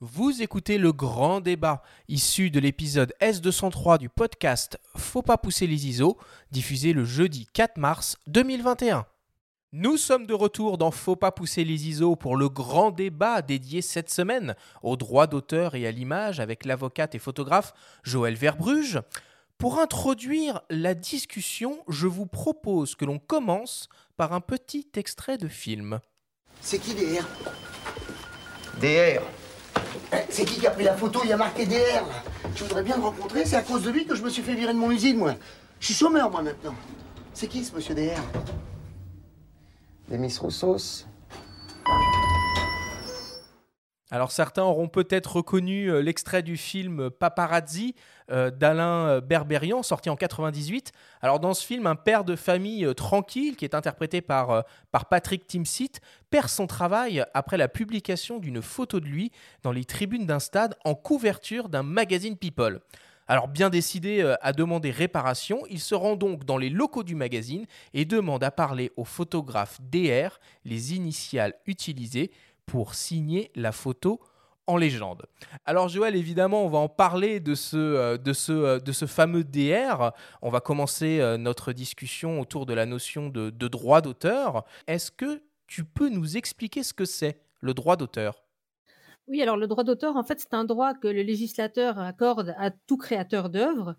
Vous écoutez le grand débat issu de l'épisode S203 du podcast Faut pas pousser les ISO, diffusé le jeudi 4 mars 2021. Nous sommes de retour dans Faut pas pousser les ISO pour le grand débat dédié cette semaine aux droits d'auteur et à l'image avec l'avocate et photographe Joël Verbruge. Pour introduire la discussion, je vous propose que l'on commence par un petit extrait de film. C'est qui DR DR. Eh, C'est qui qui a pris la photo? Il y a marqué DR là. Je voudrais bien le rencontrer, c'est à cause de lui que je me suis fait virer de mon usine, moi. Je suis chômeur, moi, maintenant. C'est qui ce monsieur DR Demis Roussos. Alors certains auront peut-être reconnu euh, l'extrait du film Paparazzi euh, d'Alain euh, Berberian, sorti en 98. Alors dans ce film, un père de famille euh, tranquille, qui est interprété par, par Patrick Timsit, perd son travail après la publication d'une photo de lui dans les tribunes d'un stade en couverture d'un magazine People. Alors bien décidé à demander réparation, il se rend donc dans les locaux du magazine et demande à parler au photographe DR, les initiales utilisées pour signer la photo en légende. Alors Joël, évidemment, on va en parler de ce, euh, de ce, euh, de ce fameux DR. On va commencer euh, notre discussion autour de la notion de, droit d'auteur. Est-ce que tu peux nous expliquer ce que c'est le droit d'auteur? Oui, alors le droit d'auteur, en fait, c'est un droit que le législateur accorde à tout créateur d'œuvre,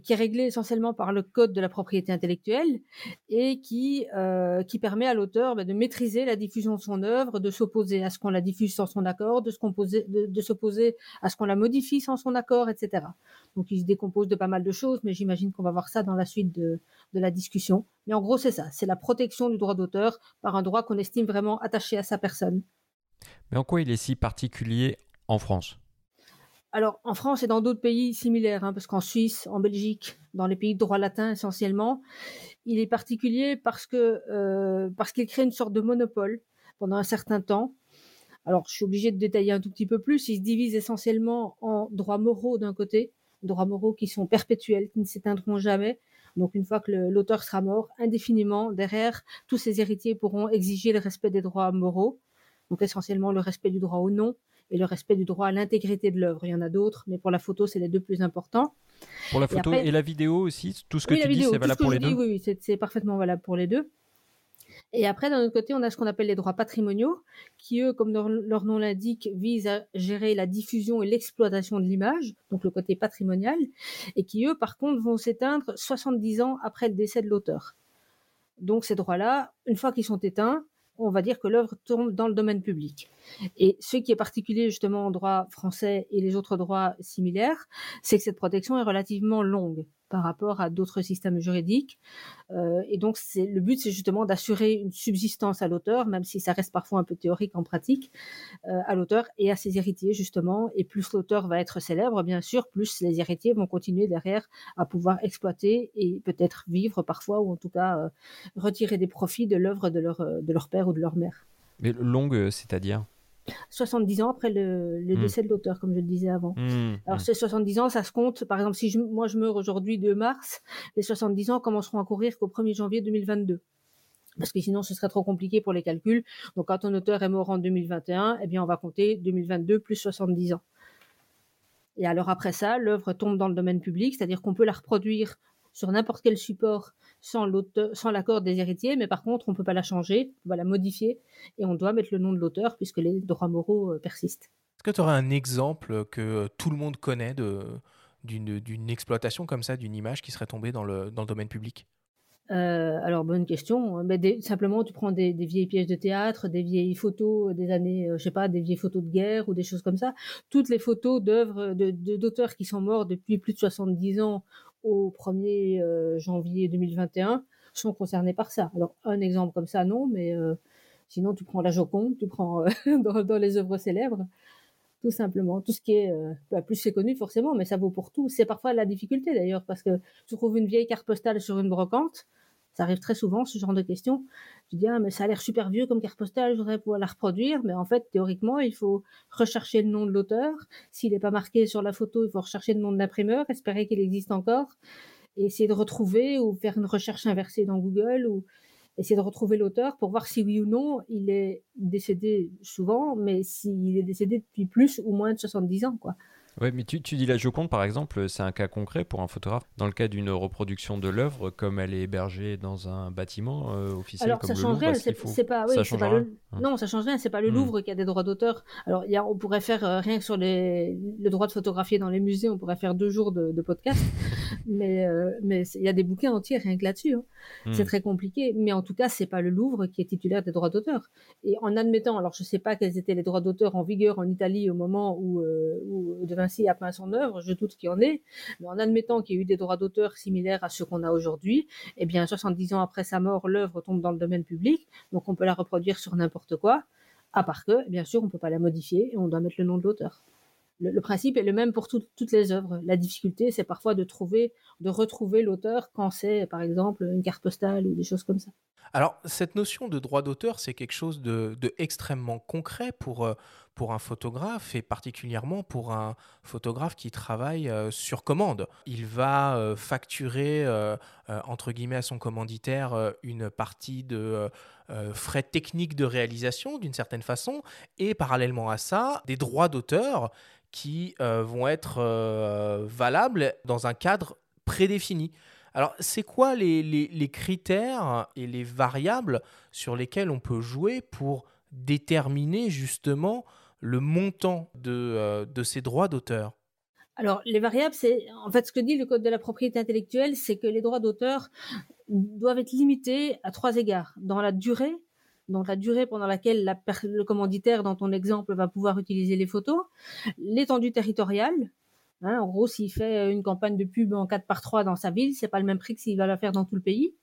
qui est réglé essentiellement par le code de la propriété intellectuelle et qui, euh, qui permet à l'auteur bah, de maîtriser la diffusion de son œuvre, de s'opposer à ce qu'on la diffuse sans son accord, de, se composer- de, de s'opposer à ce qu'on la modifie sans son accord, etc. Donc il se décompose de pas mal de choses, mais j'imagine qu'on va voir ça dans la suite de, de la discussion. Mais en gros, c'est ça, c'est la protection du droit d'auteur par un droit qu'on estime vraiment attaché à sa personne. Mais en quoi il est si particulier en France? Alors, en France et dans d'autres pays similaires, hein, parce qu'en Suisse, en Belgique, dans les pays de droit latin essentiellement, il est particulier parce que euh, parce qu'il crée une sorte de monopole pendant un certain temps. Alors, je suis obligée de détailler un tout petit peu plus. Il se divise essentiellement en droits moraux d'un côté, droits moraux qui sont perpétuels, qui ne s'éteindront jamais. Donc, une fois que l'auteur sera mort, indéfiniment, derrière, tous ses héritiers pourront exiger le respect des droits moraux. Donc, essentiellement, le respect du droit au nom et le respect du droit à l'intégrité de l'œuvre. Il y en a d'autres, mais pour la photo, c'est les deux plus importants. Pour la photo et, après- la vidéo aussi, tout ce que oui, tu la dis, vidéo, c'est valable ce pour les dis, deux oui, oui, c'est c'est parfaitement valable pour les deux. Et après, d'un autre côté, on a ce qu'on appelle les droits patrimoniaux, qui, eux, comme leur, leur nom l'indique, visent à gérer la diffusion et l'exploitation de l'image, donc le côté patrimonial, et qui, eux, par contre, vont s'éteindre 70 ans après le décès de l'auteur. Donc ces droits-là, une fois qu'ils sont éteints, on va dire que l'œuvre tombe dans le domaine public. Et ce qui est particulier justement en droit français et les autres droits similaires, c'est que cette protection est relativement longue par rapport à d'autres systèmes juridiques. Euh, et donc, le but, c'est justement d'assurer une subsistance à l'auteur, même si ça reste parfois un peu théorique en pratique, euh, à l'auteur et à ses héritiers, justement. Et plus l'auteur va être célèbre, bien sûr, plus les héritiers vont continuer derrière à pouvoir exploiter et peut-être vivre parfois, ou en tout cas euh, retirer des profits de l'œuvre de leur, de leur père ou de leur mère. Mais longue, c'est-à-dire? 70 ans après le, le Hmm. décès de l'auteur, comme je le disais avant. Hmm, Alors, hmm. ces 70 ans, ça se compte. Par exemple, si je- moi je meurs aujourd'hui 2 mars, les 70 ans commenceront à courir qu'au 1er janvier 2022. Parce que sinon, ce serait trop compliqué pour les calculs. Donc, quand un auteur est mort en 2021, eh bien, on va compter 2022 plus 70 ans. Et alors, après ça, l'œuvre tombe dans le domaine public, c'est-à-dire qu'on peut la reproduire sur n'importe quel support sans l'accord des héritiers, mais par contre, on peut pas la changer, on va la modifier, et on doit mettre le nom de l'auteur puisque les droits moraux euh, persistent. Est-ce que tu aurais un exemple que tout le monde connaît de, d'une, exploitation comme ça, d'une image qui serait tombée dans le, dans le domaine public? Euh, alors, bonne question. Mais des- simplement, tu prends des, des vieilles pièces de théâtre, des vieilles photos des années, euh, je sais pas, des vieilles photos de guerre ou des choses comme ça. Toutes les photos d'œuvres d'auteurs qui sont morts depuis plus de 70 ans au 1er euh, janvier 2021 sont concernés par ça. Alors, un exemple comme ça, non, mais euh, sinon, tu prends la Joconde, tu prends euh, dans, dans les œuvres célèbres, tout simplement. Tout ce qui est, bah, plus c'est connu forcément, mais ça vaut pour tout. C'est parfois la difficulté d'ailleurs, parce que tu trouves une vieille carte postale sur une brocante, ça arrive très souvent, ce genre de questions. Tu dis, ah, mais ça a l'air super vieux comme carte postale, je voudrais pouvoir la reproduire. Mais en fait, théoriquement, il faut rechercher le nom de l'auteur. S'il n'est pas marqué sur la photo, il faut rechercher le nom de l'imprimeur, espérer qu'il existe encore, et essayer de retrouver ou faire une recherche inversée dans Google. Ou... essayer de retrouver l'auteur pour voir si oui ou non il est décédé souvent, mais s'il est décédé depuis plus ou moins de 70 ans. Quoi. Oui, mais tu, tu, dis la Joconde, par exemple, c'est un cas concret pour un photographe. Dans le cas d'une reproduction de l'œuvre, comme elle est hébergée dans un bâtiment euh, officiel Alors, comme ça le change Louvre, c'est pas, ça oui, change pas rien. le... Hein. Non, ça change rien, c'est pas le Hmm. Louvre qui a des droits d'auteur. Alors, y a, on pourrait faire euh, rien que sur les, le droit de photographier dans les musées, on pourrait faire deux jours de, de podcast. mais euh, mais il y a des bouquins entiers rien que là-dessus. hein. Hmm. C'est très compliqué. Mais en tout cas, c'est pas le Louvre qui est titulaire des droits d'auteur. Et en admettant, alors je sais pas quels étaient les droits d'auteur en vigueur en Italie au moment où, euh, où De Vinci a peint son œuvre, je doute qu'il y en ait. Mais en admettant qu'il y ait eu des droits d'auteur similaires à ceux qu'on a aujourd'hui, eh bien, 70 ans après sa mort, l'œuvre tombe dans le domaine public, donc on peut la reproduire sur n'importe quoi, à part que, bien sûr, on peut pas la modifier et on doit mettre le nom de l'auteur. Le, principe est le même pour tout- toutes les œuvres. La difficulté, c'est parfois de trouver, de retrouver l'auteur quand c'est, par exemple, une carte postale ou des choses comme ça. Alors, cette notion de droit d'auteur, c'est quelque chose de, extrêmement concret pour, euh, pour un photographe et particulièrement pour un photographe qui travaille euh, sur commande. Il va euh, facturer, entre guillemets, à son commanditaire une partie de frais techniques de réalisation, d'une certaine façon, et parallèlement à ça, des droits d'auteur qui vont être valables dans un cadre prédéfini. Alors, c'est quoi les, critères et les variables sur lesquels on peut jouer pour déterminer justement le montant de, euh, ces droits d'auteur? Alors, les variables, c'est en fait ce que dit le Code de la propriété intellectuelle, c'est que les droits d'auteur doivent être limités à trois égards. Dans la durée, donc la durée pendant laquelle le commanditaire, dans ton exemple, va pouvoir utiliser les photos, l'étendue territoriale. Hein, en gros, s'il fait une campagne de pub en 4 par 3 dans sa ville, c'est pas le même prix que s'il va la faire dans tout le pays.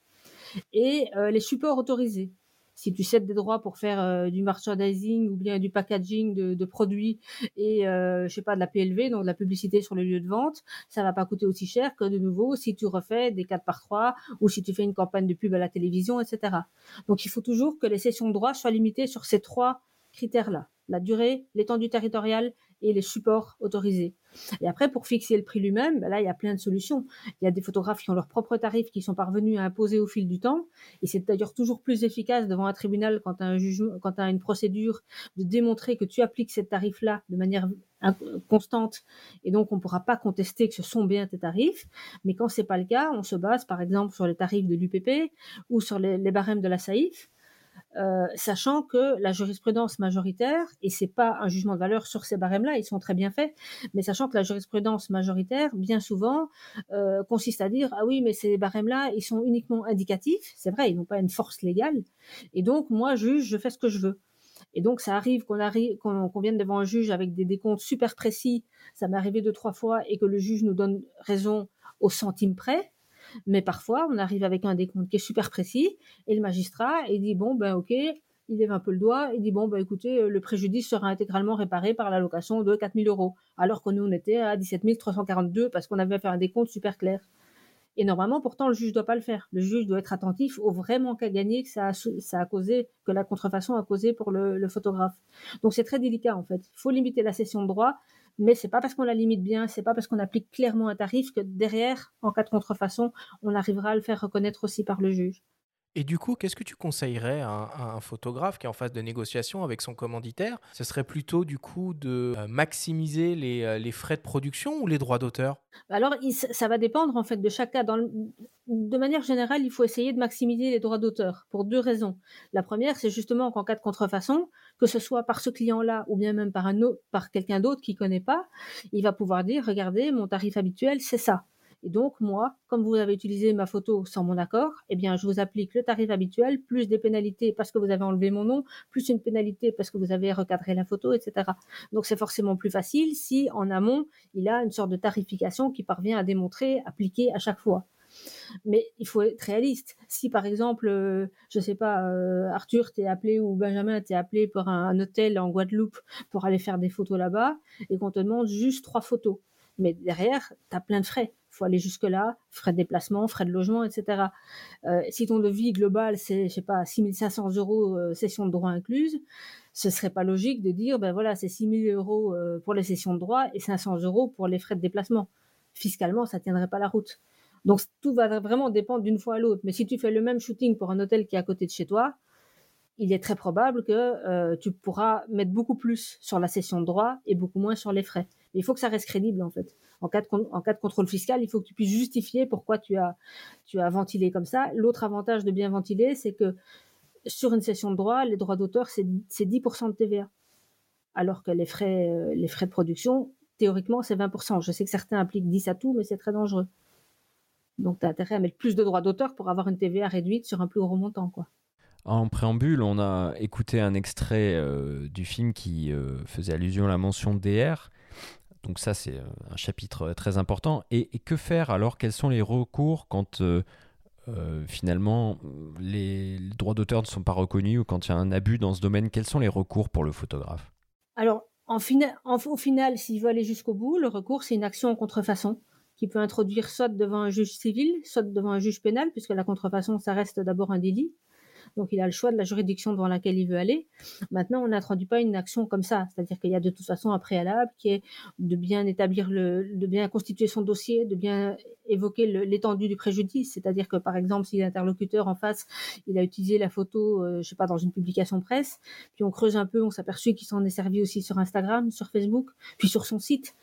Et euh, les supports autorisés. Si tu cèdes des droits pour faire euh, du merchandising ou bien du packaging de, produits et euh, je sais pas de la PLV, donc de la publicité sur les lieux de vente, ça va pas coûter aussi cher que de nouveau si tu refais des 4 par 3 ou si tu fais une campagne de pub à la télévision, etc. Donc il faut toujours que les sessions de droit soient limitées sur ces trois critères-là la durée, l'étendue territoriale et les supports autorisés. Et après, pour fixer le prix lui-même, ben là, il y a plein de solutions. Il y a des photographes qui ont leurs propres tarifs qui sont parvenus à imposer au fil du temps. Et c'est d'ailleurs toujours plus efficace devant un tribunal quand tu as, une procédure de démontrer que tu appliques ces tarifs-là de manière constante. Et donc, on ne pourra pas contester que ce sont bien tes tarifs. Mais quand c'est pas le cas, on se base par exemple sur les tarifs de l'UPP ou sur les, les barèmes de la SAIF. Euh, sachant que la jurisprudence majoritaire, et c'est pas un jugement de valeur sur ces barèmes-là, ils sont très bien faits, mais sachant que la jurisprudence majoritaire, bien souvent, euh, consiste à dire ah oui, mais ces barèmes-là, ils sont uniquement indicatifs, c'est vrai, ils n'ont pas une force légale, et donc moi juge, je fais ce que je veux. Et donc ça arrive qu'on arrive qu'on qu vienne devant un juge avec des décomptes super précis, ça m'est arrivé deux trois fois, et que le juge nous donne raison au centime près. Mais parfois, on arrive avec un décompte qui est super précis et le magistrat, il dit bon, ben ok, il lève un peu le doigt, il dit bon, ben écoutez, le préjudice sera intégralement réparé par l'allocation de 4000 euros. Alors que nous, on était à 17 342 parce qu'on avait fait un décompte super clair. Et normalement, pourtant, le juge doit pas le faire. Le juge doit être attentif au vrai manque à gagner que ça a, ça a causé, que la contrefaçon a causé pour le, le photographe. Donc c'est très délicat en fait. Il faut limiter la session de droit, mais c'est pas parce qu'on la limite bien, c'est pas parce qu'on applique clairement un tarif que derrière, en cas de contrefaçon, on arrivera à le faire reconnaître aussi par le juge. Et du coup, qu'est-ce que tu conseillerais à un, photographe qui est en phase de négociation avec son commanditaire? Ce serait plutôt du coup de euh, maximiser les, euh, les, frais de production ou les droits d'auteur? Alors, il, ça va dépendre en fait de chaque cas. De manière générale, il faut essayer de maximiser les droits d'auteur pour deux raisons. La première, c'est justement qu'en cas de contrefaçon, que ce soit par ce client-là ou bien même par, un autre, par quelqu'un d'autre qui connaît pas, il va pouvoir dire regardez, mon tarif habituel, c'est ça. Et donc, moi, comme vous avez utilisé ma photo sans mon accord, eh bien, je vous applique le tarif habituel, plus des pénalités parce que vous avez enlevé mon nom, plus une pénalité parce que vous avez recadré la photo, etc. Donc, c'est forcément plus facile si, en amont, il a une sorte de tarification qui parvient à démontrer, appliquer à chaque fois. Mais il faut être réaliste. Si par exemple, euh, je sais pas, euh, Arthur t'es appelé ou Benjamin t'es appelé pour un, un, hôtel en Guadeloupe pour aller faire des photos là-bas et qu'on te demande juste trois photos, mais derrière t'as plein de frais. Faut aller jusque-là, frais de déplacement, frais de logement, etc. Euh, si ton devis global, c'est, je sais pas, 6500 euros, euh, session de droit incluse, ce serait pas logique de dire, ben voilà, c'est 6000 euros euh, pour les sessions de droit et 500 euros pour les frais de déplacement. Fiscalement, ça tiendrait pas la route. Donc tout va vraiment dépendre d'une fois à l'autre. Mais si tu fais le même shooting pour un hôtel qui est à côté de chez toi, il est très probable que euh, tu pourras mettre beaucoup plus sur la session de droit et beaucoup moins sur les frais. Il faut que ça reste crédible en fait. En cas, de, contrôle fiscal, il faut que tu puisses justifier pourquoi tu as, ventilé comme ça. L'autre avantage de bien ventiler, c'est que sur une session de droit, les droits d'auteur, c'est 10% de TVA. Alors que les frais, euh, les frais de production, théoriquement, c'est 20%. Je sais que certains appliquent 10 à tout, mais c'est très dangereux. Donc, tu as intérêt à mettre plus de droits d'auteur pour avoir une TVA réduite sur un plus gros montant. Quoi. En préambule, on a écouté un extrait euh, du film qui euh, faisait allusion à la mention DR. Donc ça, c'est un chapitre très important. Et, que faire alors? Quels sont les recours quand finalement les droits d'auteur ne sont pas reconnus ou quand il y a un abus dans ce domaine? Quels sont les recours pour le photographe? Alors, au final, s'il veut aller jusqu'au bout, le recours, c'est une action en contrefaçon qui peut introduire soit devant un juge civil, soit devant un juge pénal, puisque la contrefaçon, ça reste d'abord un délit. Donc il a le choix de la juridiction devant laquelle il veut aller. Maintenant, on n'introduit pas une action comme ça, c'est-à-dire qu'il y a de toute façon un préalable qui est de bien établir le, de bien constituer son dossier, de bien évoquer l'étendue du préjudice, c'est-à-dire que par exemple, si l'interlocuteur en face, il a utilisé la photo, euh, je sais pas, dans une publication presse, puis on creuse un peu, on s'aperçut qu'il s'en est servi aussi sur Instagram, sur Facebook, puis sur son site.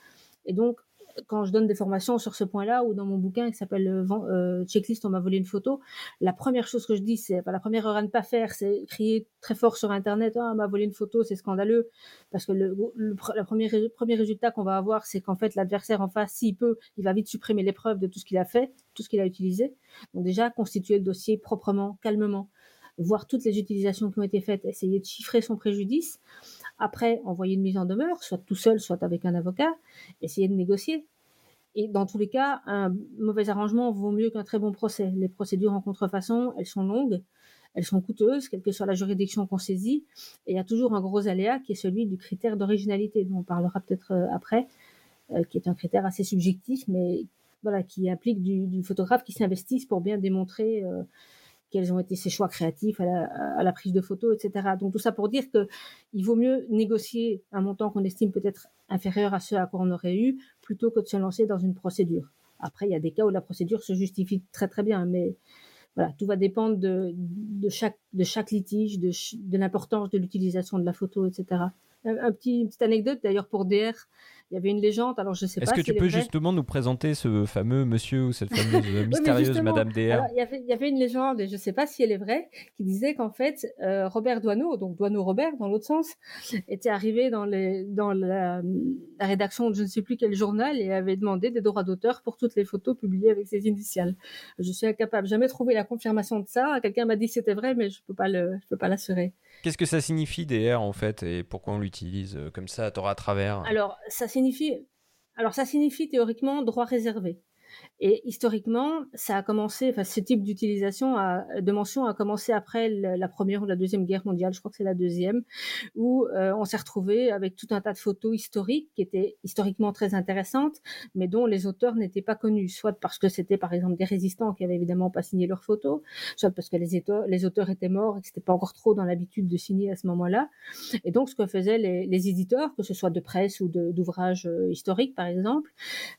Et donc, quand je donne des formations sur ce point-là ou dans mon bouquin qui s'appelle euh, euh, Checklist, on m'a volé une photo, la première chose que je dis, c'est la première erreur à ne pas faire, c'est crier très fort sur Internet, ah, on m'a volé une photo, c'est scandaleux, parce que le, premier, premier résultat qu'on va avoir, c'est qu'en fait l'adversaire en face, s'il peut, il va vite supprimer les preuves de tout ce qu'il a fait, tout ce qu'il a utilisé. Donc déjà constituer le dossier proprement, calmement, voir toutes les utilisations qui ont été faites, essayer de chiffrer son préjudice. Après, envoyer une mise en demeure, soit tout seul, soit avec un avocat, essayer de négocier. Et dans tous les cas, un mauvais arrangement vaut mieux qu'un très bon procès. Les procédures en contrefaçon, elles sont longues, elles sont coûteuses, quelle que soit la juridiction qu'on saisit. Et il y a toujours un gros aléa qui est celui du critère d'originalité, dont on parlera peut-être euh, après, euh, qui est un critère assez subjectif, mais voilà, qui implique du, photographe qui s'investisse pour bien démontrer euh, quels ont été ses choix créatifs à la, prise de photos, etc. Donc tout ça pour dire que il vaut mieux négocier un montant qu'on estime peut-être inférieur à ce à quoi on aurait eu, plutôt que de se lancer dans une procédure. Après, il y a des cas où la procédure se justifie très très bien, mais voilà, tout va dépendre de, chaque, litige, de, l'importance de l'utilisation de la photo, etc. Un, petit, anecdote d'ailleurs pour DR il y avait une légende, alors je sais pas. Est-ce que tu peux justement nous présenter ce fameux monsieur ou cette fameuse mystérieuse Madame DR il, y avait, il y avait une légende, et je ne sais pas si elle est vraie, qui disait qu'en fait, euh, Robert Doineau, donc Doineau Robert dans l'autre sens, était arrivé dans, les, dans la, rédaction de je ne sais plus quel journal et avait demandé des droits d'auteur pour toutes les photos publiées avec ses initiales. Je suis incapable, jamais trouvé la confirmation de ça. Quelqu'un m'a dit que c'était vrai, mais je ne peux pas peux pas l'assurer. Qu'est-ce que ça signifie DR en fait et pourquoi on l'utilise euh, comme ça à tort à travers? Alors, ça signifie, alors ça signifie théoriquement droit réservé. Et historiquement, ça a commencé, enfin, ce type d'utilisation de mention a commencé après la première ou la deuxième guerre mondiale, je crois que c'est la deuxième, où euh, on s'est retrouvé avec tout un tas de photos historiques qui étaient historiquement très intéressantes, mais dont les auteurs n'étaient pas connus, soit parce que c'était par exemple des résistants qui avaient évidemment pas signé leurs photos, soit parce que les auteurs, étaient morts et que c'était pas encore trop dans l'habitude de signer à ce moment-là. Et donc, ce que faisaient les, éditeurs, que ce soit de presse ou d'ouvrages euh, historiques par exemple,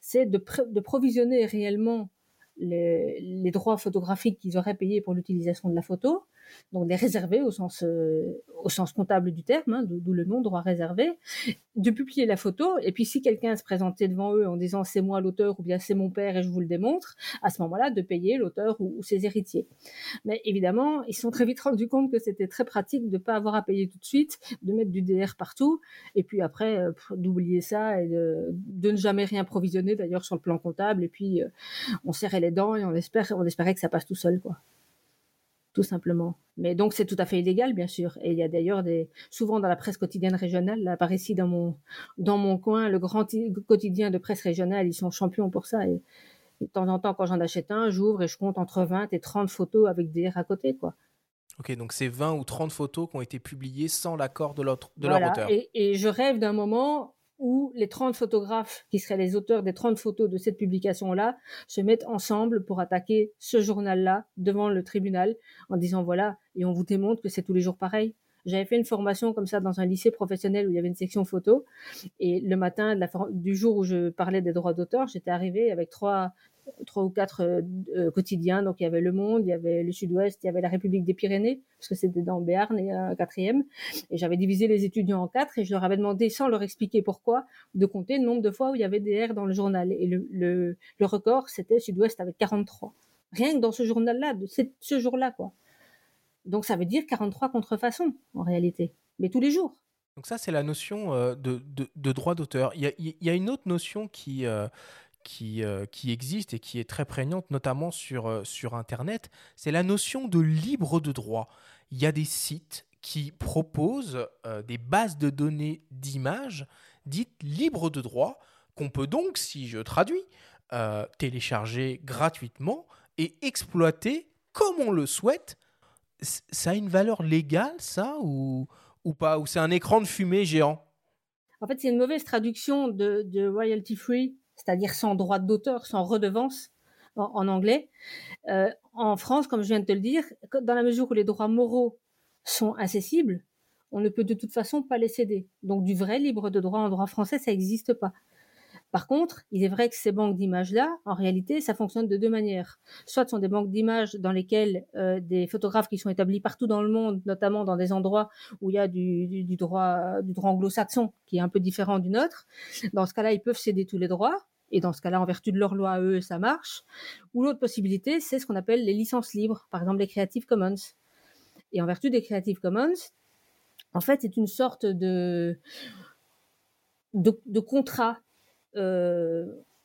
c'est de provisionner réellement les, droits photographiques qu'ils auraient payés pour l'utilisation de la photo, donc les sens, euh, au sens comptable du terme, hein, d'où le nom droit réservé, de publier la photo, et puis si quelqu'un se présentait devant eux en disant c'est moi l'auteur ou bien c'est mon père et je vous le démontre, à ce moment-là de payer l'auteur ou, ses héritiers. Mais évidemment, ils sont très vite rendus compte que c'était très pratique de ne pas avoir à payer tout de suite, de mettre du DR partout, et puis après euh, d'oublier ça et de, ne jamais rien provisionner d'ailleurs sur le plan comptable, et puis euh, on serrait les dents et on, on espérait que ça passe tout seul. quoi tout simplement. Mais donc c'est tout à fait illégal, bien sûr. Et il y a d'ailleurs des, souvent dans la presse quotidienne régionale, là par ici dans mon dans mon coin, le grand quotidien de presse régionale, ils sont champions pour ça. Et, de temps en temps, quand j'en achète un, j'ouvre et je compte entre 20 et 30 photos avec des R à côté, quoi. Ok, donc c'est 20 ou 30 photos qui ont été publiées sans l'accord de, l'autre, de leur auteur. Et, et je rêve d'un moment où les 30 photographes qui seraient les auteurs des 30 photos de cette publication-là se mettent ensemble pour attaquer ce journal-là devant le tribunal en disant voilà, et on vous démontre que c'est tous les jours pareil. J'avais fait une formation comme ça dans un lycée professionnel où il y avait une section photo. Et le matin du jour où je parlais des droits d'auteur, j'étais arrivé avec trois, trois ou quatre euh, euh, quotidiens. Donc il y avait Le Monde, il y avait le Sud-Ouest, il y avait la République des Pyrénées, parce que c'était dans Béarn et un quatrième. Et j'avais divisé les étudiants en quatre et je leur avais demandé, sans leur expliquer pourquoi, de compter le nombre de fois où il y avait des R dans le journal. Et le, le, record, c'était Sud-Ouest avec 43. Rien que dans ce journal-là, de ce jour-là, quoi. Donc ça veut dire 43 contrefaçons, en réalité, mais tous les jours. Donc ça, c'est la notion euh, de, de, de, droit d'auteur. Il, il y, a une autre notion qui, qui, euh, qui existe et qui est très prégnante, notamment sur, euh, sur Internet, c'est la notion de libre de droit. Il y a des sites qui proposent euh, des bases de données d'images dites libres de droit, qu'on peut donc, si je traduis, télécharger gratuitement et exploiter comme on le souhaite. Ça a une valeur légale, ça, ou, ou pas? Ou c'est un écran de fumée géant? En fait, c'est une mauvaise traduction de royalty free c'est-à-dire sans droit d'auteur, sans redevance en, anglais. Euh, en France, comme je viens de te le dire, dans la mesure où les droits moraux sont accessibles, on ne peut de toute façon pas les céder. Donc du vrai libre de droit en droit français, ça n'existe pas. Par contre, il est vrai que ces banques d'images-là, en réalité, ça fonctionne de deux manières. Soit ce sont des banques d'images dans lesquelles euh, des photographes qui sont établis partout dans le monde, notamment dans des endroits où il y a du, droit, anglo-saxon qui est un peu différent du nôtre. Dans ce cas-là, ils peuvent céder tous les droits. Et dans ce cas-là, en vertu de leur loi eux, ça marche. Ou l'autre possibilité, c'est ce qu'on appelle les licences libres, par exemple les Creative Commons. Et en vertu des Creative Commons, en fait, c'est une sorte de, contrat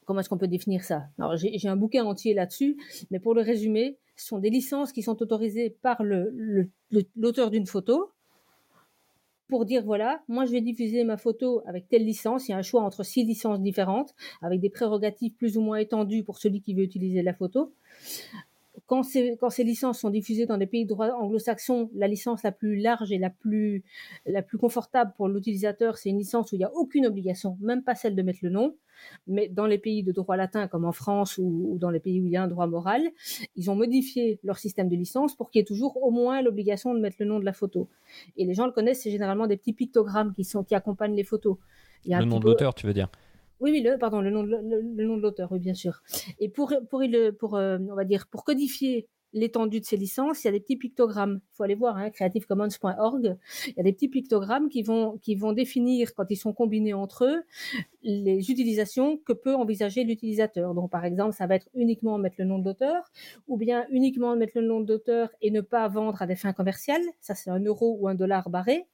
comment est-ce qu'on peut définir ça? J'ai un bouquin entier là-dessus, mais pour le résumer, ce sont des licences qui sont autorisées par l'auteur d'une photo pour dire voilà, moi je vais diffuser ma photo avec telle licence. Il y a un choix entre six licences différentes, avec des prérogatives plus ou moins étendues pour celui qui veut utiliser la photo quand ces, quand ces licences sont diffusées dans des pays de droit anglo-saxon, la licence la plus large et la plus, la plus confortable pour l'utilisateur, c'est une licence où il n'y a aucune obligation, même pas celle de mettre le nom. Mais dans les pays de droit latin, comme en France ou, dans les pays où il y a un droit moral, ils ont modifié leur système de licence pour qu'il y ait toujours au moins l'obligation de mettre le nom de la photo. Et les gens le connaissent, c'est généralement des petits pictogrammes qui, sont, qui accompagnent les photos. le nom de l'auteur, tu veux dire? Oui, oui, le, pardon, le nom le, nom de l'auteur, oui, bien sûr. Et pour, pour, pour euh, on va dire, pour codifier l'étendue de ces licences, il y a des petits pictogrammes. Il faut aller voir, hein, creativecommons.org. Il y a des petits pictogrammes qui vont, qui vont définir, quand ils sont combinés entre eux, les utilisations que peut envisager l'utilisateur. Donc, par exemple, ça va être uniquement mettre le nom de l'auteur, ou bien uniquement mettre le nom de l'auteur et ne pas vendre à des fins commerciales. Ça, c'est un euro ou un dollar barré.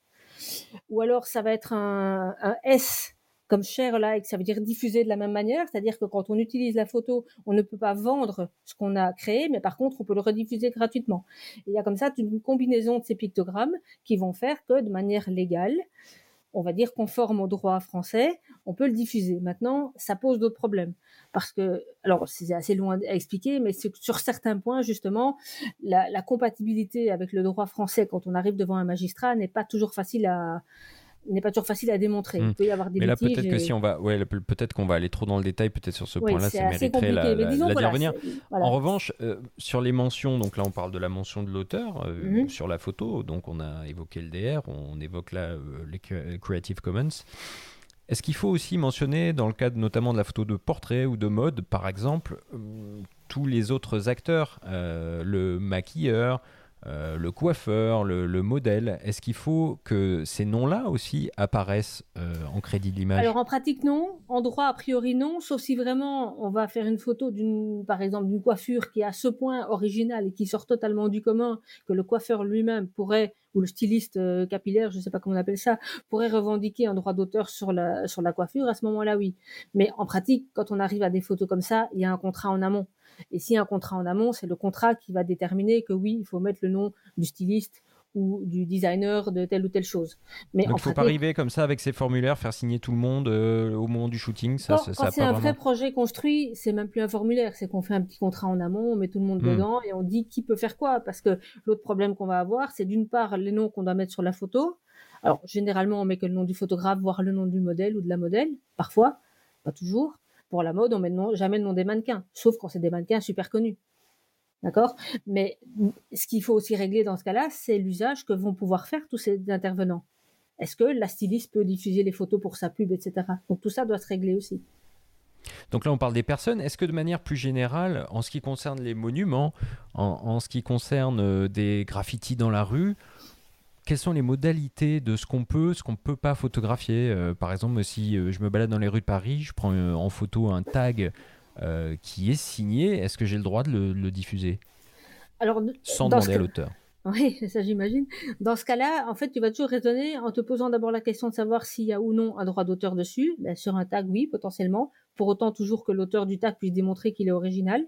Ou alors, ça va être un S comme share like, ça veut dire diffuser de la même manière, c'est-à-dire que quand on utilise la photo, on ne peut pas vendre ce qu'on a créé, mais par contre, on peut le rediffuser gratuitement. il y a comme ça une combinaison de ces pictogrammes qui vont faire que de manière légale, on va dire conforme au droit français, on peut le diffuser. Maintenant, ça pose d'autres problèmes. Parce que, alors c'est assez loin à expliquer, mais sur certains points, justement, la, la compatibilité avec le droit français quand on arrive devant un magistrat n'est pas toujours facile à, n'est pas toujours facile à démontrer. Il hmm. peut y avoir des Mais là, peut-être que si on va, ouais, peut-être qu'on va aller trop dans le détail, peut-être sur ce point-là, ça mériterait la, la, En revanche, euh, sur les mentions, donc là, on parle de la mention de l'auteur euh, mhm. sur la photo. Donc, on a évoqué le DR, on évoque là euh, les Creative Commons. Est-ce qu'il faut aussi mentionner, dans le cadre notamment de la photo de portrait ou de mode, par exemple, tous les autres acteurs, le maquilleur, euh, le coiffeur, le, modèle. Est-ce qu'il faut que ces noms-là aussi apparaissent euh, en crédit de l'image? Alors en pratique non, en droit a priori non, sauf si vraiment on va faire une photo d'une, par exemple, d'une coiffure qui est à ce point originale et qui sort totalement du commun que le coiffeur lui-même pourrait ou le styliste euh, capillaire, je ne sais pas comment on appelle ça, pourrait revendiquer un droit d'auteur sur la, sur la coiffure, à ce moment-là, oui. Mais en pratique, quand on arrive à des photos comme ça, il y a un contrat en amont. Et a un contrat en amont, c'est le contrat qui va déterminer que oui, il faut mettre le nom du styliste ou du designer de telle ou telle chose. Mais Donc il ne faut pas arriver comme ça avec ces formulaires, faire signer tout le monde euh, au moment du shooting. Ça, quand, quand c'est un vrai projet construit, c'est même plus un formulaire, c'est qu'on fait un petit contrat en amont, on met tout le monde hmm. dedans et on dit qui peut faire quoi. Parce que l'autre problème qu'on va avoir, c'est d'une part les noms qu'on doit mettre sur la photo. Alors généralement, on met que le nom du photographe, voire le nom du modèle ou de la modèle, parfois, pas toujours. Pour la mode, on met jamais le nom des mannequins, sauf quand c'est des mannequins super connus. D'accord? Mais ce qu'il faut aussi régler dans ce cas-là, c'est l'usage que vont pouvoir faire tous ces intervenants. Est-ce que la styliste peut diffuser les photos pour sa pub, etc. Donc tout ça doit se régler aussi. Donc là, on parle des personnes. Est-ce que de manière plus générale, en ce qui concerne les monuments, en, ce qui concerne euh, des graffitis dans la rue, quelles sont les modalités de ce qu'on peut, ce qu'on ne peut pas photographier Euh, Par exemple, si euh, je me balade dans les rues de Paris, je prends euh, en photo un tag euh, qui est signé, est-ce que j'ai le droit de le, le diffuser? Alors, sans demander à l'auteur Oui, ça j'imagine. Dans ce cas-là, en fait, tu vas toujours raisonner en te posant d'abord la question de savoir s'il y a ou non un droit d'auteur dessus. Ben, sur un tag, oui, potentiellement. Pour autant, toujours que l'auteur du tag puisse démontrer qu'il est original.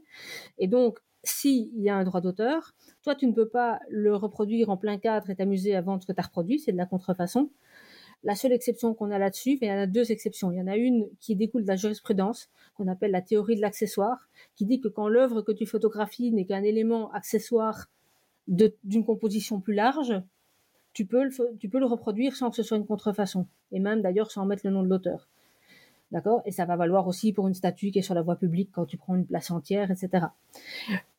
Et donc, s'il y a un droit d'auteur, toi, tu ne peux pas le reproduire en plein cadre et t'amuser à vendre ce que tu as reproduit. C'est de la contrefaçon. La seule exception qu'on a là-dessus, il y en a deux exceptions. Il y en a une qui découle de la jurisprudence, qu'on appelle la théorie de l'accessoire, qui dit que quand l'œuvre que tu photographies n'est qu'un élément accessoire d'une composition plus large, tu peux, le, tu peux le reproduire sans que ce soit une contrefaçon, et même d'ailleurs sans mettre le nom de l'auteur. D'accord? Et ça va valoir aussi pour une statue qui est sur la voie publique quand tu prends une place entière, etc.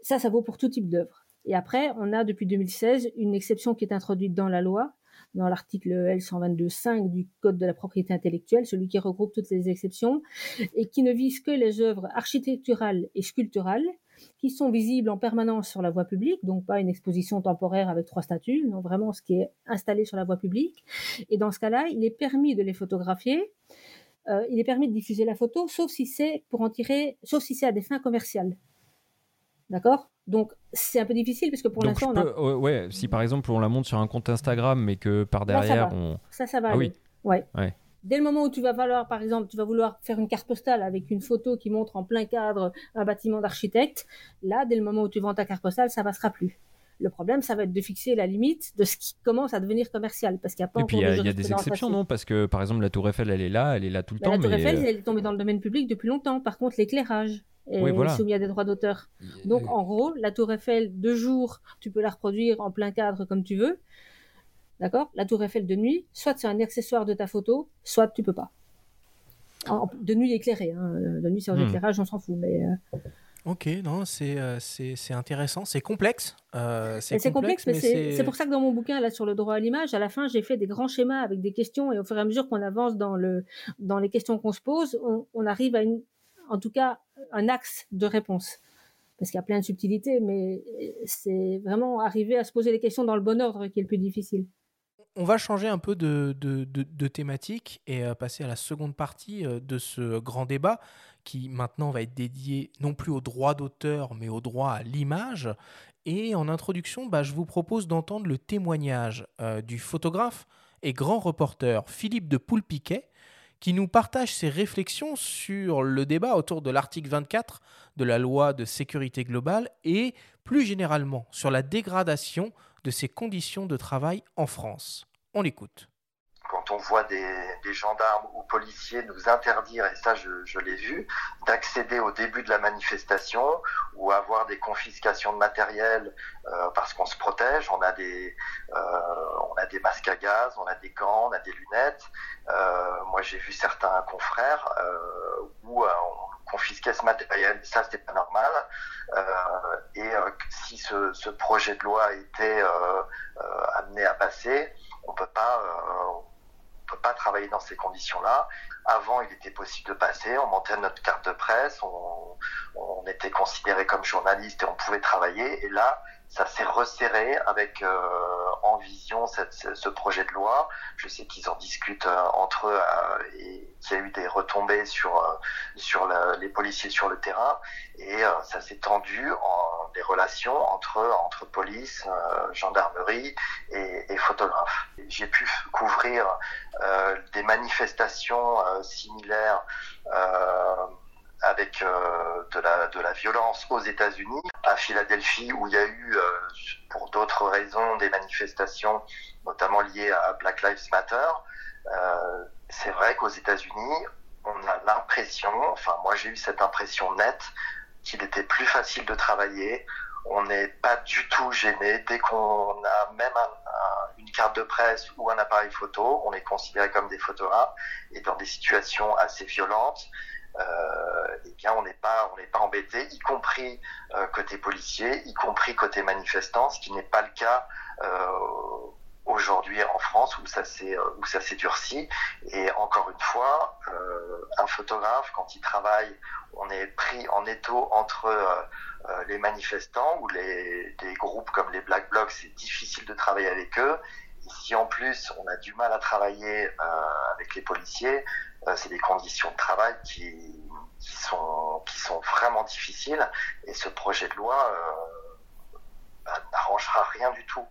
Ça, ça vaut pour tout type d'œuvre. Et après, on a depuis 2016 une exception qui est introduite dans la loi, dans l'article L122.5 du Code de la propriété intellectuelle, celui qui regroupe toutes les exceptions, et qui ne vise que les œuvres architecturales et sculpturales qui sont visibles en permanence sur la voie publique, donc pas une exposition temporaire avec trois statues, non vraiment ce qui est installé sur la voie publique. Et dans ce cas-là, il est permis de les photographier, euh, il est permis de diffuser la photo, sauf si c'est pour en tirer, sauf si c'est à des fins commerciales. D'accord? Donc c'est un peu difficile parce que pour l'instant, a- ouais, si par exemple on la monte sur un compte Instagram, mais que par Là, ça derrière va. on. Ça, ça va Ah aller. oui. Ouais. Ouais. Dès le moment où tu vas vouloir, par exemple, tu vas vouloir faire une carte postale avec une photo qui montre en plein cadre un bâtiment d'architecte, là, dès le moment où tu vends ta carte postale, ça passera plus. Le problème, ça va être de fixer la limite de ce qui commence à devenir commercial, parce qu'il n'y a pas Et puis il y, a- y des exceptions, non? Parce que par exemple la Tour Eiffel, elle est là, elle est là tout le Bah, temps. la Tour mais, Eiffel, euh, elle est tombée dans le domaine public depuis longtemps. Par contre, l'éclairage est Oui, voilà. soumis à des droits d'auteur. Donc, en gros, la Tour Eiffel de jour, tu peux la reproduire en plein cadre comme tu veux. D'accord? La Tour Eiffel de nuit, soit c'est un accessoire de ta photo, soit tu peux pas. En- de nuit éclairée. Hein. De nuit sans Hmm. éclairage, on s'en fout. Mais euh, Ok, non, c'est euh, intéressant, c'est complexe. euh, c'est complexe, mais mais c'est pour ça que dans mon bouquin là sur le droit à l'image, à la fin, j'ai fait des grands schémas avec des questions et au fur et à mesure qu'on avance dans le dans les questions qu'on se pose, on, on arrive à une, en tout cas, un axe de réponse. Parce qu'il y a plein de subtilités, mais c'est vraiment arriver à se poser les questions dans le bon ordre qui est le plus difficile. On va changer un peu de, de- de- de thématique et euh, passer à la seconde partie euh, de ce grand débat qui maintenant va être dédié non plus au droit d'auteur mais au droit à l'image. Et en introduction, bah, je vous propose d'entendre le témoignage euh, du photographe et grand reporter Philippe de Poulpiquet qui nous partage ses réflexions sur le débat autour de l'article 24 de la loi de sécurité globale et plus généralement sur la dégradation de ces conditions de travail en France. On l'écoute. Quand on voit des, gendarmes ou policiers nous interdire, et ça je, l'ai vu, d'accéder au début de la manifestation ou avoir des confiscations de matériel euh, parce qu'on se protège, on a des euh, on a des masques à gaz, on a des gants, on a des lunettes. Euh, moi j'ai vu certains confrères où on confisquait ce matériel, ça c'était pas normal. Et si ce, ce projet de loi était amené à passer, on peut pas pas travailler dans ces conditions-là. Avant, il était possible de passer, on montait notre carte de presse, on, on était considéré comme journaliste et on pouvait travailler. Et là, ça s'est resserré avec euh, en vision cette, ce, projet de loi. Je sais qu'ils en discutent euh, entre eux euh, et qu'il y a eu des retombées sur euh, sur le- les policiers sur le terrain et euh, ça s'est tendu en des relations entre entre police, gendarmerie et, et photographes. J'ai pu couvrir des manifestations similaires avec euh, de, la, violence aux États-Unis, à Philadelphie, où il y a eu, euh, pour d'autres raisons, des manifestations, notamment liées à Black Lives Matter. Euh, c'est vrai qu'aux États-Unis, on a l'impression, enfin moi j'ai eu cette impression nette, qu'il était plus facile de travailler. On n'est pas du tout gêné dès qu'on a même un- un- une carte de presse ou un appareil photo, on est considéré comme des photographes et dans des situations assez violentes, eh bien on n'est pas on n'est pas embêté, y compris euh, côté policier, y compris côté manifestant, ce qui n'est pas le cas euh, aujourd'hui en France où ça s'est où ça s'est durci. Et encore une fois un photographe quand il travaille on est pris en étau entre les manifestants ou les groupes comme les Black Blocs c'est difficile de travailler avec eux si en plus on a du mal à travailler euh, avec les policiers, euh, c'est des conditions de travail qui, sont vraiment difficiles et ce projet de loi euh, bah, n'arrangera rien du tout.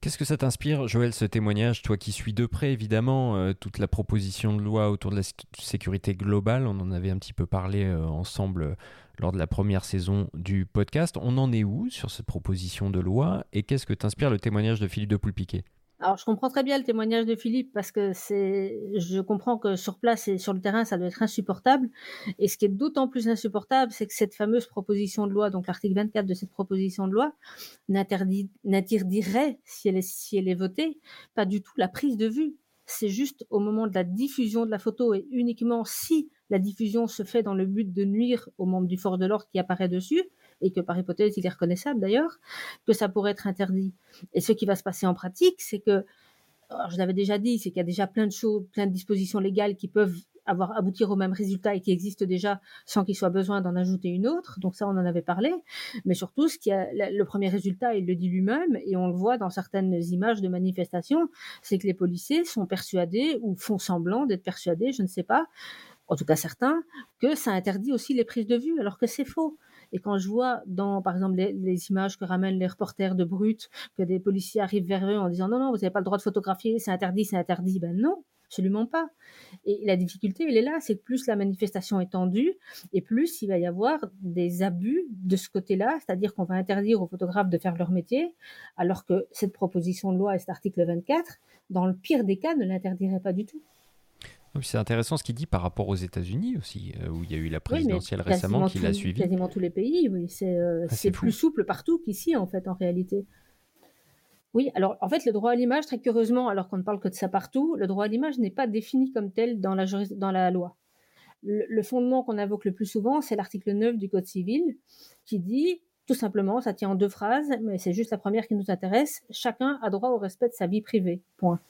Qu'est-ce que ça t'inspire, Joël, ce témoignage, toi qui suis de près évidemment toute la proposition de loi autour de la sécurité globale, on en avait un petit peu parlé ensemble lors de la première saison du podcast. On en est où sur cette proposition de loi? Et qu'est-ce que t'inspire le témoignage de Philippe de Poulpiquet? Alors, je comprends très bien le témoignage de Philippe parce que c'est, je comprends que sur place et sur le terrain, ça doit être insupportable. Et ce qui est d'autant plus insupportable, c'est que cette fameuse proposition de loi, donc l'article 24 de cette proposition de loi, n'interdirait, si elle est, si elle est votée, pas du tout la prise de vue. C'est juste au moment de la diffusion de la photo et uniquement si la diffusion se fait dans le but de nuire aux membres du fort de l'ordre qui apparaît dessus, et que par hypothèse il est reconnaissable d'ailleurs, que ça pourrait être interdit. Et ce qui va se passer en pratique, c'est que, je l'avais déjà dit, c'est qu'il y a déjà plein de choses, plein de dispositions légales qui peuvent avoir aboutir au même résultat et qui existent déjà sans qu'il soit besoin d'en ajouter une autre. Donc ça, on en avait parlé. Mais surtout, ce qui a, le premier résultat, il le dit lui-même, et on le voit dans certaines images de manifestations, c'est que les policiers sont persuadés ou font semblant d'être persuadés, je ne sais pas, en tout cas certains, que ça interdit aussi les prises de vue, alors que c'est faux. Et quand je vois dans, par exemple, les, images que ramènent les reporters de Brut, que des policiers arrivent vers eux en disant non, non, vous n'avez pas le droit de photographier, c'est interdit, c'est interdit, ben non, absolument pas. Et la difficulté, elle est là, c'est que plus la manifestation est tendue, et plus il va y avoir des abus de ce côté-là, c'est-à-dire qu'on va interdire aux photographes de faire leur métier, alors que cette proposition de loi et cet article 24, dans le pire des cas, ne l'interdirait pas du tout. C'est intéressant ce qu'il dit par rapport aux États-Unis aussi, euh, où il y a eu la présidentielle récemment qui l'a suivi. Quasiment tous les pays, oui. C'est euh, ah, plus souple partout qu'ici, en fait, en réalité. Oui, alors en fait, le droit à l'image, très curieusement, alors qu'on ne parle que de ça partout, le droit à l'image n'est pas défini comme tel dans la, dans la loi. Le, fondement qu'on invoque le plus souvent, c'est l'article 9 du Code civil, qui dit tout simplement, ça tient en deux phrases, mais c'est juste la première qui nous intéresse, chacun a droit au respect de sa vie privée. Point.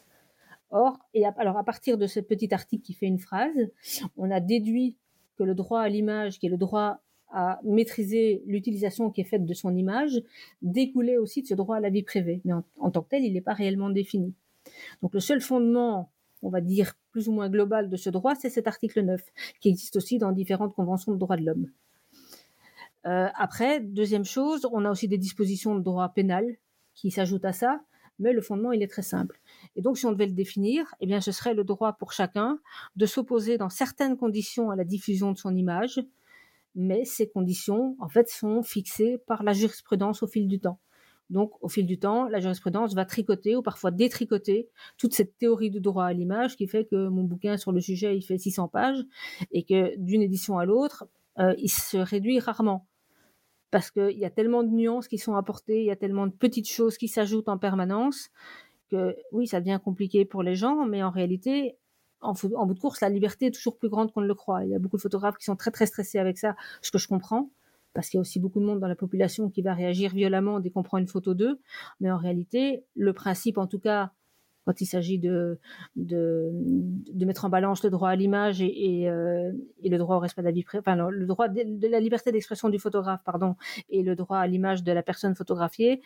Or, et alors à partir de ce petit article qui fait une phrase, on a déduit que le droit à l'image, qui est le droit à maîtriser l'utilisation qui est faite de son image, découlait aussi de ce droit à la vie privée. Mais en, tant que tel, il n'est pas réellement défini. Donc le seul fondement, on va dire plus ou moins global de ce droit, c'est cet article 9, qui existe aussi dans différentes conventions de droits de l'homme. Euh, après, deuxième chose, on a aussi des dispositions de droit pénal qui s'ajoutent à ça, mais le fondement, il est très simple. Et donc, si on devait le définir, eh bien, ce serait le droit pour chacun de s'opposer dans certaines conditions à la diffusion de son image, mais ces conditions, en fait, sont fixées par la jurisprudence au fil du temps. Donc, au fil du temps, la jurisprudence va tricoter ou parfois détricoter toute cette théorie du droit à l'image qui fait que mon bouquin sur le sujet, il fait 600 pages et que d'une édition à l'autre, euh, il se réduit rarement parce qu'il y a tellement de nuances qui sont apportées, il y a tellement de petites choses qui s'ajoutent en permanence que oui, ça devient compliqué pour les gens, mais en réalité, en, bout de course, la liberté est toujours plus grande qu'on ne le croit. Il y a beaucoup de photographes qui sont très très stressés avec ça, ce que je comprends, parce qu'il y a aussi beaucoup de monde dans la population qui va réagir violemment dès qu'on prend une photo d'eux. Mais en réalité, le principe, en tout cas, quand il s'agit de, de, de, mettre en balance le droit à l'image et, et, euh, le droit au respect de la le droit de, la liberté d'expression du photographe, pardon, et le droit à l'image de la personne photographiée,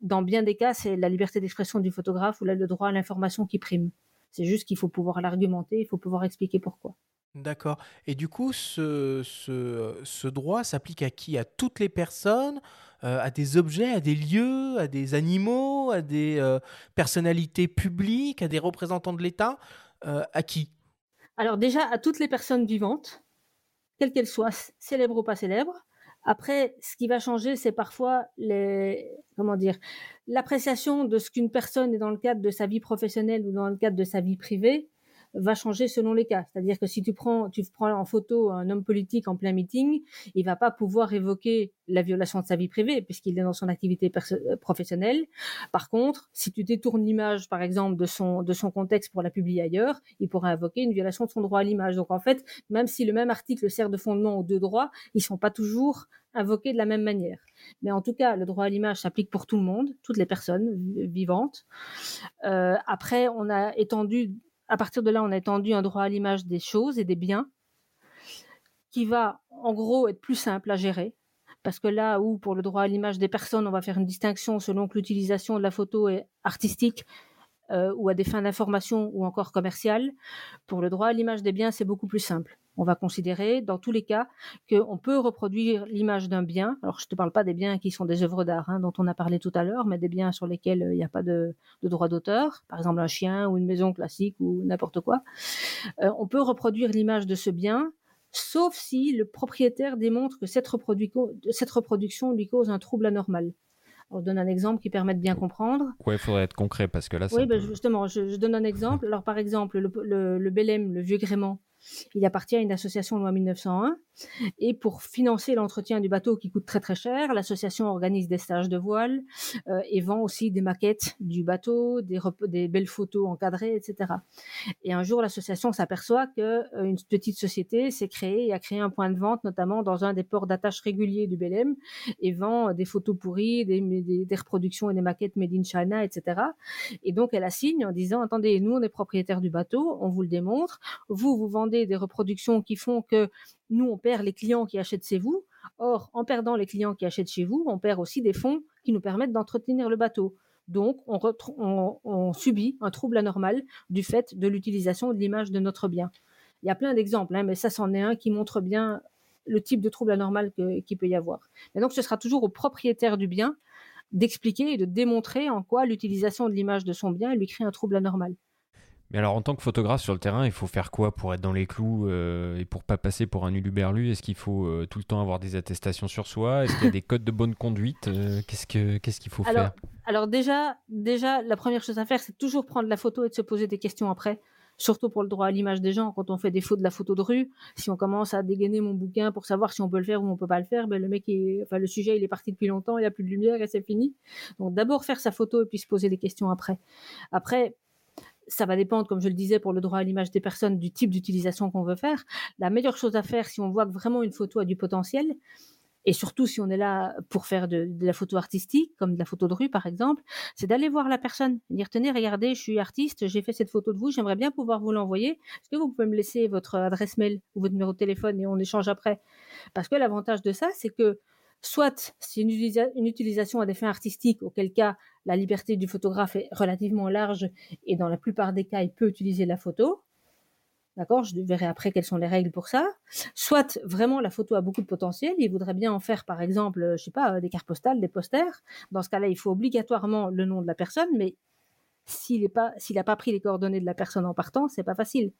dans bien des cas, c'est la liberté d'expression du photographe ou le droit à l'information qui prime. C'est juste qu'il faut pouvoir l'argumenter, il faut pouvoir expliquer pourquoi. D'accord. Et du coup, ce, ce droit s'applique à qui? À toutes les personnes? Euh, à des objets, à des lieux, à des animaux, à des euh, personnalités publiques, à des représentants de l'État euh, À qui? Alors déjà, à toutes les personnes vivantes, quelles qu'elles soient, célèbres ou pas célèbres. Après, ce qui va changer, c'est parfois les, comment dire, l'appréciation de ce qu'une personne est dans le cadre de sa vie professionnelle ou dans le cadre de sa vie privée va changer selon les cas. C'est-à-dire que si tu prends, tu prends en photo un homme politique en plein meeting, il va pas pouvoir évoquer la violation de sa vie privée puisqu'il est dans son activité euh, professionnelle. Par contre, si tu détournes l'image, par exemple, de son, de son contexte pour la publier ailleurs, il pourra invoquer une violation de son droit à l'image. Donc en fait, même si le même article sert de fondement aux deux droits, ils sont pas toujours invoqués de la même manière. Mais en tout cas, le droit à l'image s'applique pour tout le monde, toutes les personnes vivantes. Euh, après, on a étendu à partir de là, on a étendu un droit à l'image des choses et des biens qui va en gros être plus simple à gérer. Parce que là où pour le droit à l'image des personnes, on va faire une distinction selon que l'utilisation de la photo est artistique euh, ou à des fins d'information ou encore commerciale, pour le droit à l'image des biens, c'est beaucoup plus simple on va considérer dans tous les cas qu'on peut reproduire l'image d'un bien. Alors je ne te parle pas des biens qui sont des œuvres d'art hein, dont on a parlé tout à l'heure, mais des biens sur lesquels euh, il n'y a pas de, droit d'auteur, par exemple un chien ou une maison classique ou n'importe quoi. Euh, on peut reproduire l'image de ce bien sauf si le propriétaire démontre que cette, reproduction lui cause un trouble anormal. On donne un exemple qui permet de bien comprendre. Oui, il faudrait être concret parce que là, Oui, ben, justement, je, donne un exemple. Alors, par exemple, le, le, le Bélème, le vieux gréement, il appartient à une association loi 1901 et pour financer l'entretien du bateau qui coûte très très cher, l'association organise des stages de voile euh, et vend aussi des maquettes du bateau, des, belles photos encadrées, etc. Et un jour, l'association s'aperçoit que euh, une petite société s'est créée et a créé un point de vente, notamment dans un des ports d'attache réguliers du Belém, et vend des photos pourries, des, des, reproductions et des maquettes made in China, etc. Et donc, elle assigne en disant, attendez, nous, on est propriétaires du bateau, on vous le démontre, vous, vous vendez des reproductions qui font que nous, on perd les clients qui achètent chez vous. Or, en perdant les clients qui achètent chez vous, on perd aussi des fonds qui nous permettent d'entretenir le bateau. Donc, on, subit un trouble anormal du fait de l'utilisation de l'image de notre bien. Il y a plein d'exemples, hein, mais ça, c'en est un qui montre bien le type de trouble anormal qu'il peut y avoir. Et donc, ce sera toujours au propriétaire du bien d'expliquer et de démontrer en quoi l'utilisation de l'image de son bien lui crée un trouble anormal. Mais alors, en tant que photographe sur le terrain, il faut faire quoi pour être dans les clous euh, et pour pas passer pour un uluberlu? Est-ce qu'il faut euh, tout le temps avoir des attestations sur soi? Est-ce qu'il y a des codes de bonne conduite? Euh, Qu'est-ce que qu'est-ce qu'il faut faire? Alors déjà, déjà, la première chose à faire, c'est toujours prendre la photo et de se poser des questions après. Surtout pour le droit à l'image des gens, quand on fait des fautes de la photo de rue, si on commence à dégainer mon bouquin pour savoir si on peut le faire ou on peut pas le faire, ben le mec, enfin le sujet, il est parti depuis longtemps, il n'y a plus de lumière et c'est fini. Donc d'abord faire sa photo et puis se poser des questions après. Après, ça va dépendre, comme je le disais, pour le droit à l'image des personnes, du type d'utilisation qu'on veut faire. La meilleure chose à faire, si on voit que vraiment une photo a du potentiel, et surtout si on est là pour faire de, la photo artistique, comme de la photo de rue par exemple, c'est d'aller voir la personne, dire tenez, regardez, je suis artiste, j'ai fait cette photo de vous, j'aimerais bien pouvoir vous l'envoyer. Est-ce que vous pouvez me laisser votre adresse mail ou votre numéro de téléphone et on échange après? Parce que l'avantage de ça, c'est que soit c'est une, utilisation à des fins artistiques, auquel cas la liberté du photographe est relativement large et dans la plupart des cas, il peut utiliser la photo. D'accord Je verrai après quelles sont les règles pour ça. Soit vraiment la photo a beaucoup de potentiel, il voudrait bien en faire par exemple, je sais pas, des cartes postales, des posters. Dans ce cas-là, il faut obligatoirement le nom de la personne, mais s'il n'a pas, pris les coordonnées de la personne en partant, c'est pas facile.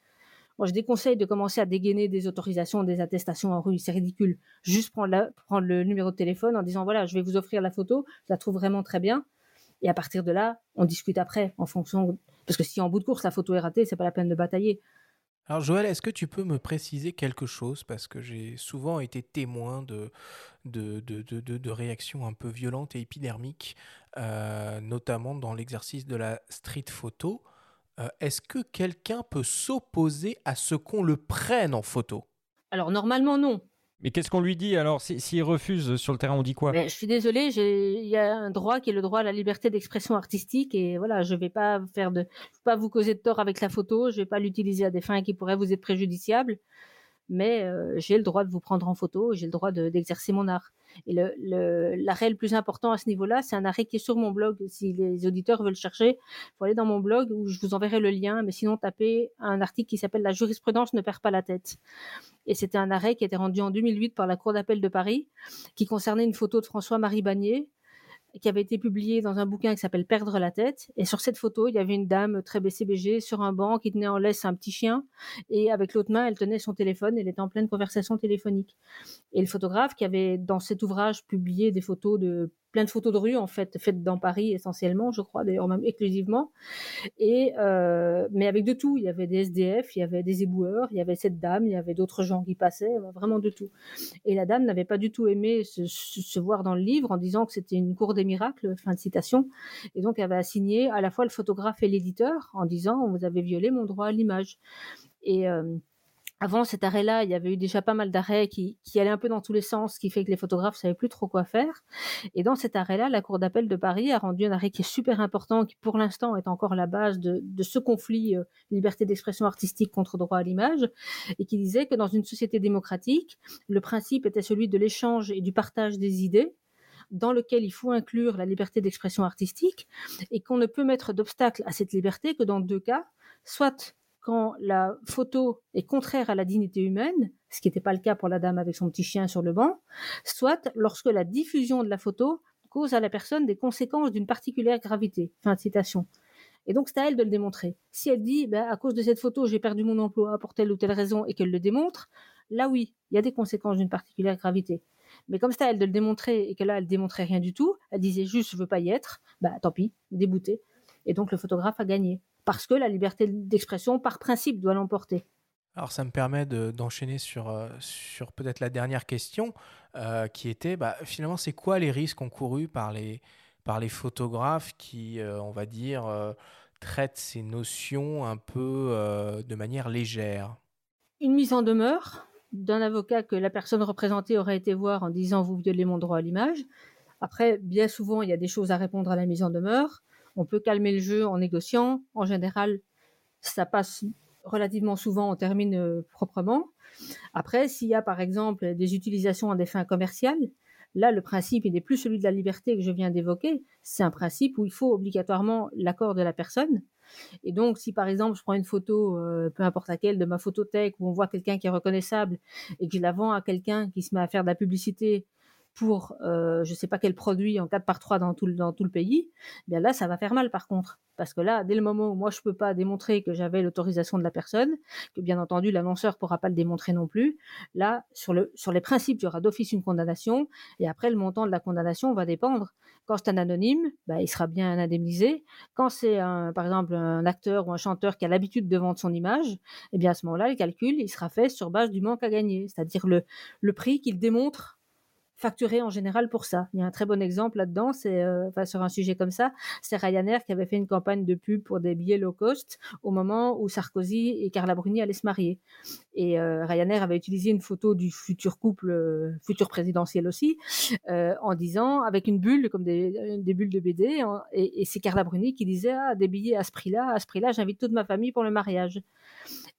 Moi, je déconseille de commencer à dégainer des autorisations, des attestations en rue. C'est ridicule. Juste prendre le numéro de téléphone en disant voilà, je vais vous offrir la photo, je la trouve vraiment très bien. Et à partir de là, on discute après en fonction. Parce que si en bout de course la photo est ratée, c'est pas la peine de batailler. Alors Joël, est-ce que tu peux me préciser quelque chose? Parce que j'ai souvent été témoin de, de, de, de, réactions un peu violentes et épidermiques, euh, notamment dans l'exercice de la street photo. Euh, est-ce que quelqu'un peut s'opposer à ce qu'on le prenne en photo? Alors normalement non. Mais qu'est-ce qu'on lui dit alors S'il refuse sur le terrain, on dit quoi? Je suis désolée, il y a un droit qui est le droit à la liberté d'expression artistique et voilà, je vais pas faire de, pas vous causer de tort avec la photo, je vais pas l'utiliser à des fins qui pourraient vous être préjudiciables mais euh, j'ai le droit de vous prendre en photo, j'ai le droit d'exercer mon art. Et l'arrêt le, plus important à ce niveau-là, c'est un arrêt qui est sur mon blog. Si les auditeurs veulent chercher, faut aller dans mon blog où je vous enverrai le lien, mais sinon tapez un article qui s'appelle La jurisprudence ne perd pas la tête. Et c'était un arrêt qui été rendu en 2008 par la Cour d'appel de Paris, qui concernait une photo de François-Marie Bagné, qui avait été publié dans un bouquin qui s'appelle Perdre la tête. Et sur cette photo, il y avait une dame très BCBG sur un banc qui tenait en laisse un petit chien. Et avec l'autre main, elle tenait son téléphone. Elle était en pleine conversation téléphonique. Et le photographe qui avait dans cet ouvrage publié des photos de plein de photos de rue en fait faites dans Paris essentiellement, je crois d'ailleurs même exclusivement. Et euh, mais avec de tout, il y avait des SDF, il y avait des éboueurs, il y avait cette dame, il y avait d'autres gens qui passaient, vraiment de tout. Et la dame n'avait pas du tout aimé se, se, voir dans le livre en disant que c'était une cour des miracles, fin de citation. Et donc elle avait assigné à la fois le photographe et l'éditeur en disant vous avez violé mon droit à l'image. Et euh, avant cet arrêt-là, il y avait eu déjà pas mal d'arrêts qui, qui, allaient un peu dans tous les sens, ce qui fait que les photographes savaient plus trop quoi faire. Et dans cet arrêt-là, la Cour d'appel de Paris a rendu un arrêt qui est super important, qui pour l'instant est encore la base de, de ce conflit euh, liberté d'expression artistique contre droit à l'image, et qui disait que dans une société démocratique, le principe était celui de l'échange et du partage des idées, dans lequel il faut inclure la liberté d'expression artistique, et qu'on ne peut mettre d'obstacle à cette liberté que dans deux cas, soit quand la photo est contraire à la dignité humaine, ce qui n'était pas le cas pour la dame avec son petit chien sur le banc, soit lorsque la diffusion de la photo cause à la personne des conséquences d'une particulière gravité. Fin de citation. Et donc, c'est à elle de le démontrer. Si elle dit, ben, à cause de cette photo, j'ai perdu mon emploi pour telle ou telle raison et qu'elle le démontre, là oui, il y a des conséquences d'une particulière gravité. Mais comme c'est à elle de le démontrer et que là, elle démontrait rien du tout, elle disait juste, je veux pas y être, bah tant pis, débouté. Et donc, le photographe a gagné parce que la liberté d'expression, par principe, doit l'emporter. Alors ça me permet d'enchaîner sur, euh, sur peut-être la dernière question, euh, qui était bah, finalement c'est quoi les risques encourus par les, par les photographes qui, euh, on va dire, traitent ces notions un peu de manière légère? Une mise en demeure d'un avocat que la personne représentée aurait été voir en disant vous violez mon droit à l'image. Après, bien souvent, il y a des choses à répondre à la mise en demeure. On peut calmer le jeu en négociant. En général, ça passe relativement souvent, on termine euh, proprement. Après, s'il y a par exemple des utilisations à des fins commerciales, là, le principe, n'est plus celui de la liberté que je viens d'évoquer. C'est un principe où il faut obligatoirement l'accord de la personne. Et donc, si par exemple, je prends une photo, euh, peu importe laquelle, de ma photothèque, où on voit quelqu'un qui est reconnaissable et que je la vends à quelqu'un qui se met à faire de la publicité pour euh, je ne sais pas quel produit en 4 par 3 dans tout, le, dans tout le pays, eh bien là, ça va faire mal par contre. Parce que là, dès le moment où moi, je ne peux pas démontrer que j'avais l'autorisation de la personne, que bien entendu, l'annonceur ne pourra pas le démontrer non plus, là, sur, le, sur les principes, il y aura d'office une condamnation, et après, le montant de la condamnation va dépendre. Quand c'est un anonyme, bah, il sera bien indemnisé. Quand c'est, par exemple, un acteur ou un chanteur qui a l'habitude de vendre son image, eh bien à ce moment-là, le calcul, il sera fait sur base du manque à gagner, c'est-à-dire le, le prix qu'il démontre facturé en général pour ça. Il y a un très bon exemple là-dedans, c'est euh, enfin, sur un sujet comme ça, c'est Ryanair qui avait fait une campagne de pub pour des billets low cost au moment où Sarkozy et Carla Bruni allaient se marier. Et euh, Ryanair avait utilisé une photo du futur couple, euh, futur présidentiel aussi, en disant avec une bulle comme des, bulles de BD, et, et c'est Carla Bruni qui disait ah, des billets à ce prix-là, à ce prix-là, j'invite toute ma famille pour le mariage.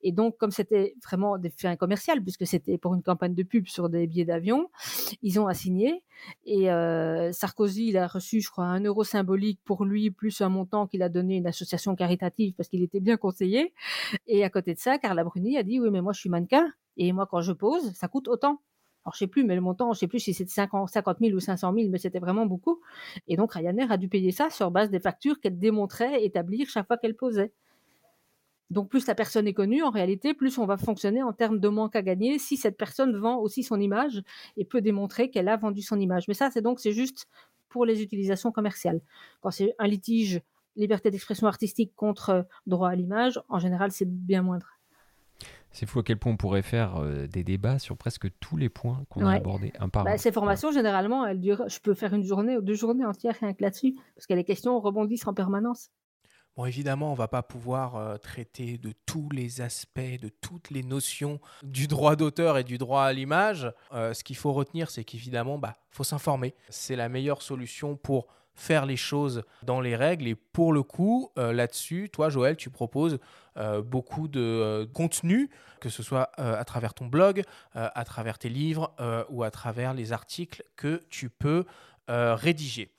Et donc, comme c'était vraiment des fins commerciales, puisque c'était pour une campagne de pub sur des billets d'avion, ils ont assigné. Et euh, Sarkozy, il a reçu, je crois, un euro symbolique pour lui, plus un montant qu'il a donné à une association caritative parce qu'il était bien conseillé. Et à côté de ça, Carla Bruni a dit, oui, mais moi, je suis mannequin. Et moi, quand je pose, ça coûte autant. Alors, je sais plus, mais le montant, je sais plus si c'était 50, 000 ou 500 000, mais c'était vraiment beaucoup. Et donc, Ryanair a dû payer ça sur base des factures qu'elle démontrait établir chaque fois qu'elle posait. Donc plus la personne est connue, en réalité, plus on va fonctionner en termes de manque à gagner si cette personne vend aussi son image et peut démontrer qu'elle a vendu son image. Mais ça, c'est donc c'est juste pour les utilisations commerciales. Quand c'est un litige liberté d'expression artistique contre droit à l'image, en général, c'est bien moindre. C'est fou à quel point on pourrait faire euh, des débats sur presque tous les points qu'on a abordés un par bah, Ces formations, généralement, elles durent, je peux faire une journée ou deux journées entières rien que là-dessus, parce que les questions rebondissent en permanence. Bon, évidemment, on ne va pas pouvoir euh, traiter de tous les aspects, de toutes les notions du droit d'auteur et du droit à l'image. Euh, ce qu'il faut retenir, c'est qu'évidemment, il bah, faut s'informer. C'est la meilleure solution pour faire les choses dans les règles. Et pour le coup, euh, là-dessus, toi, Joël, tu proposes beaucoup de contenu, que ce soit à travers ton blog, à travers tes livres ou à travers les articles que tu peux rédiger.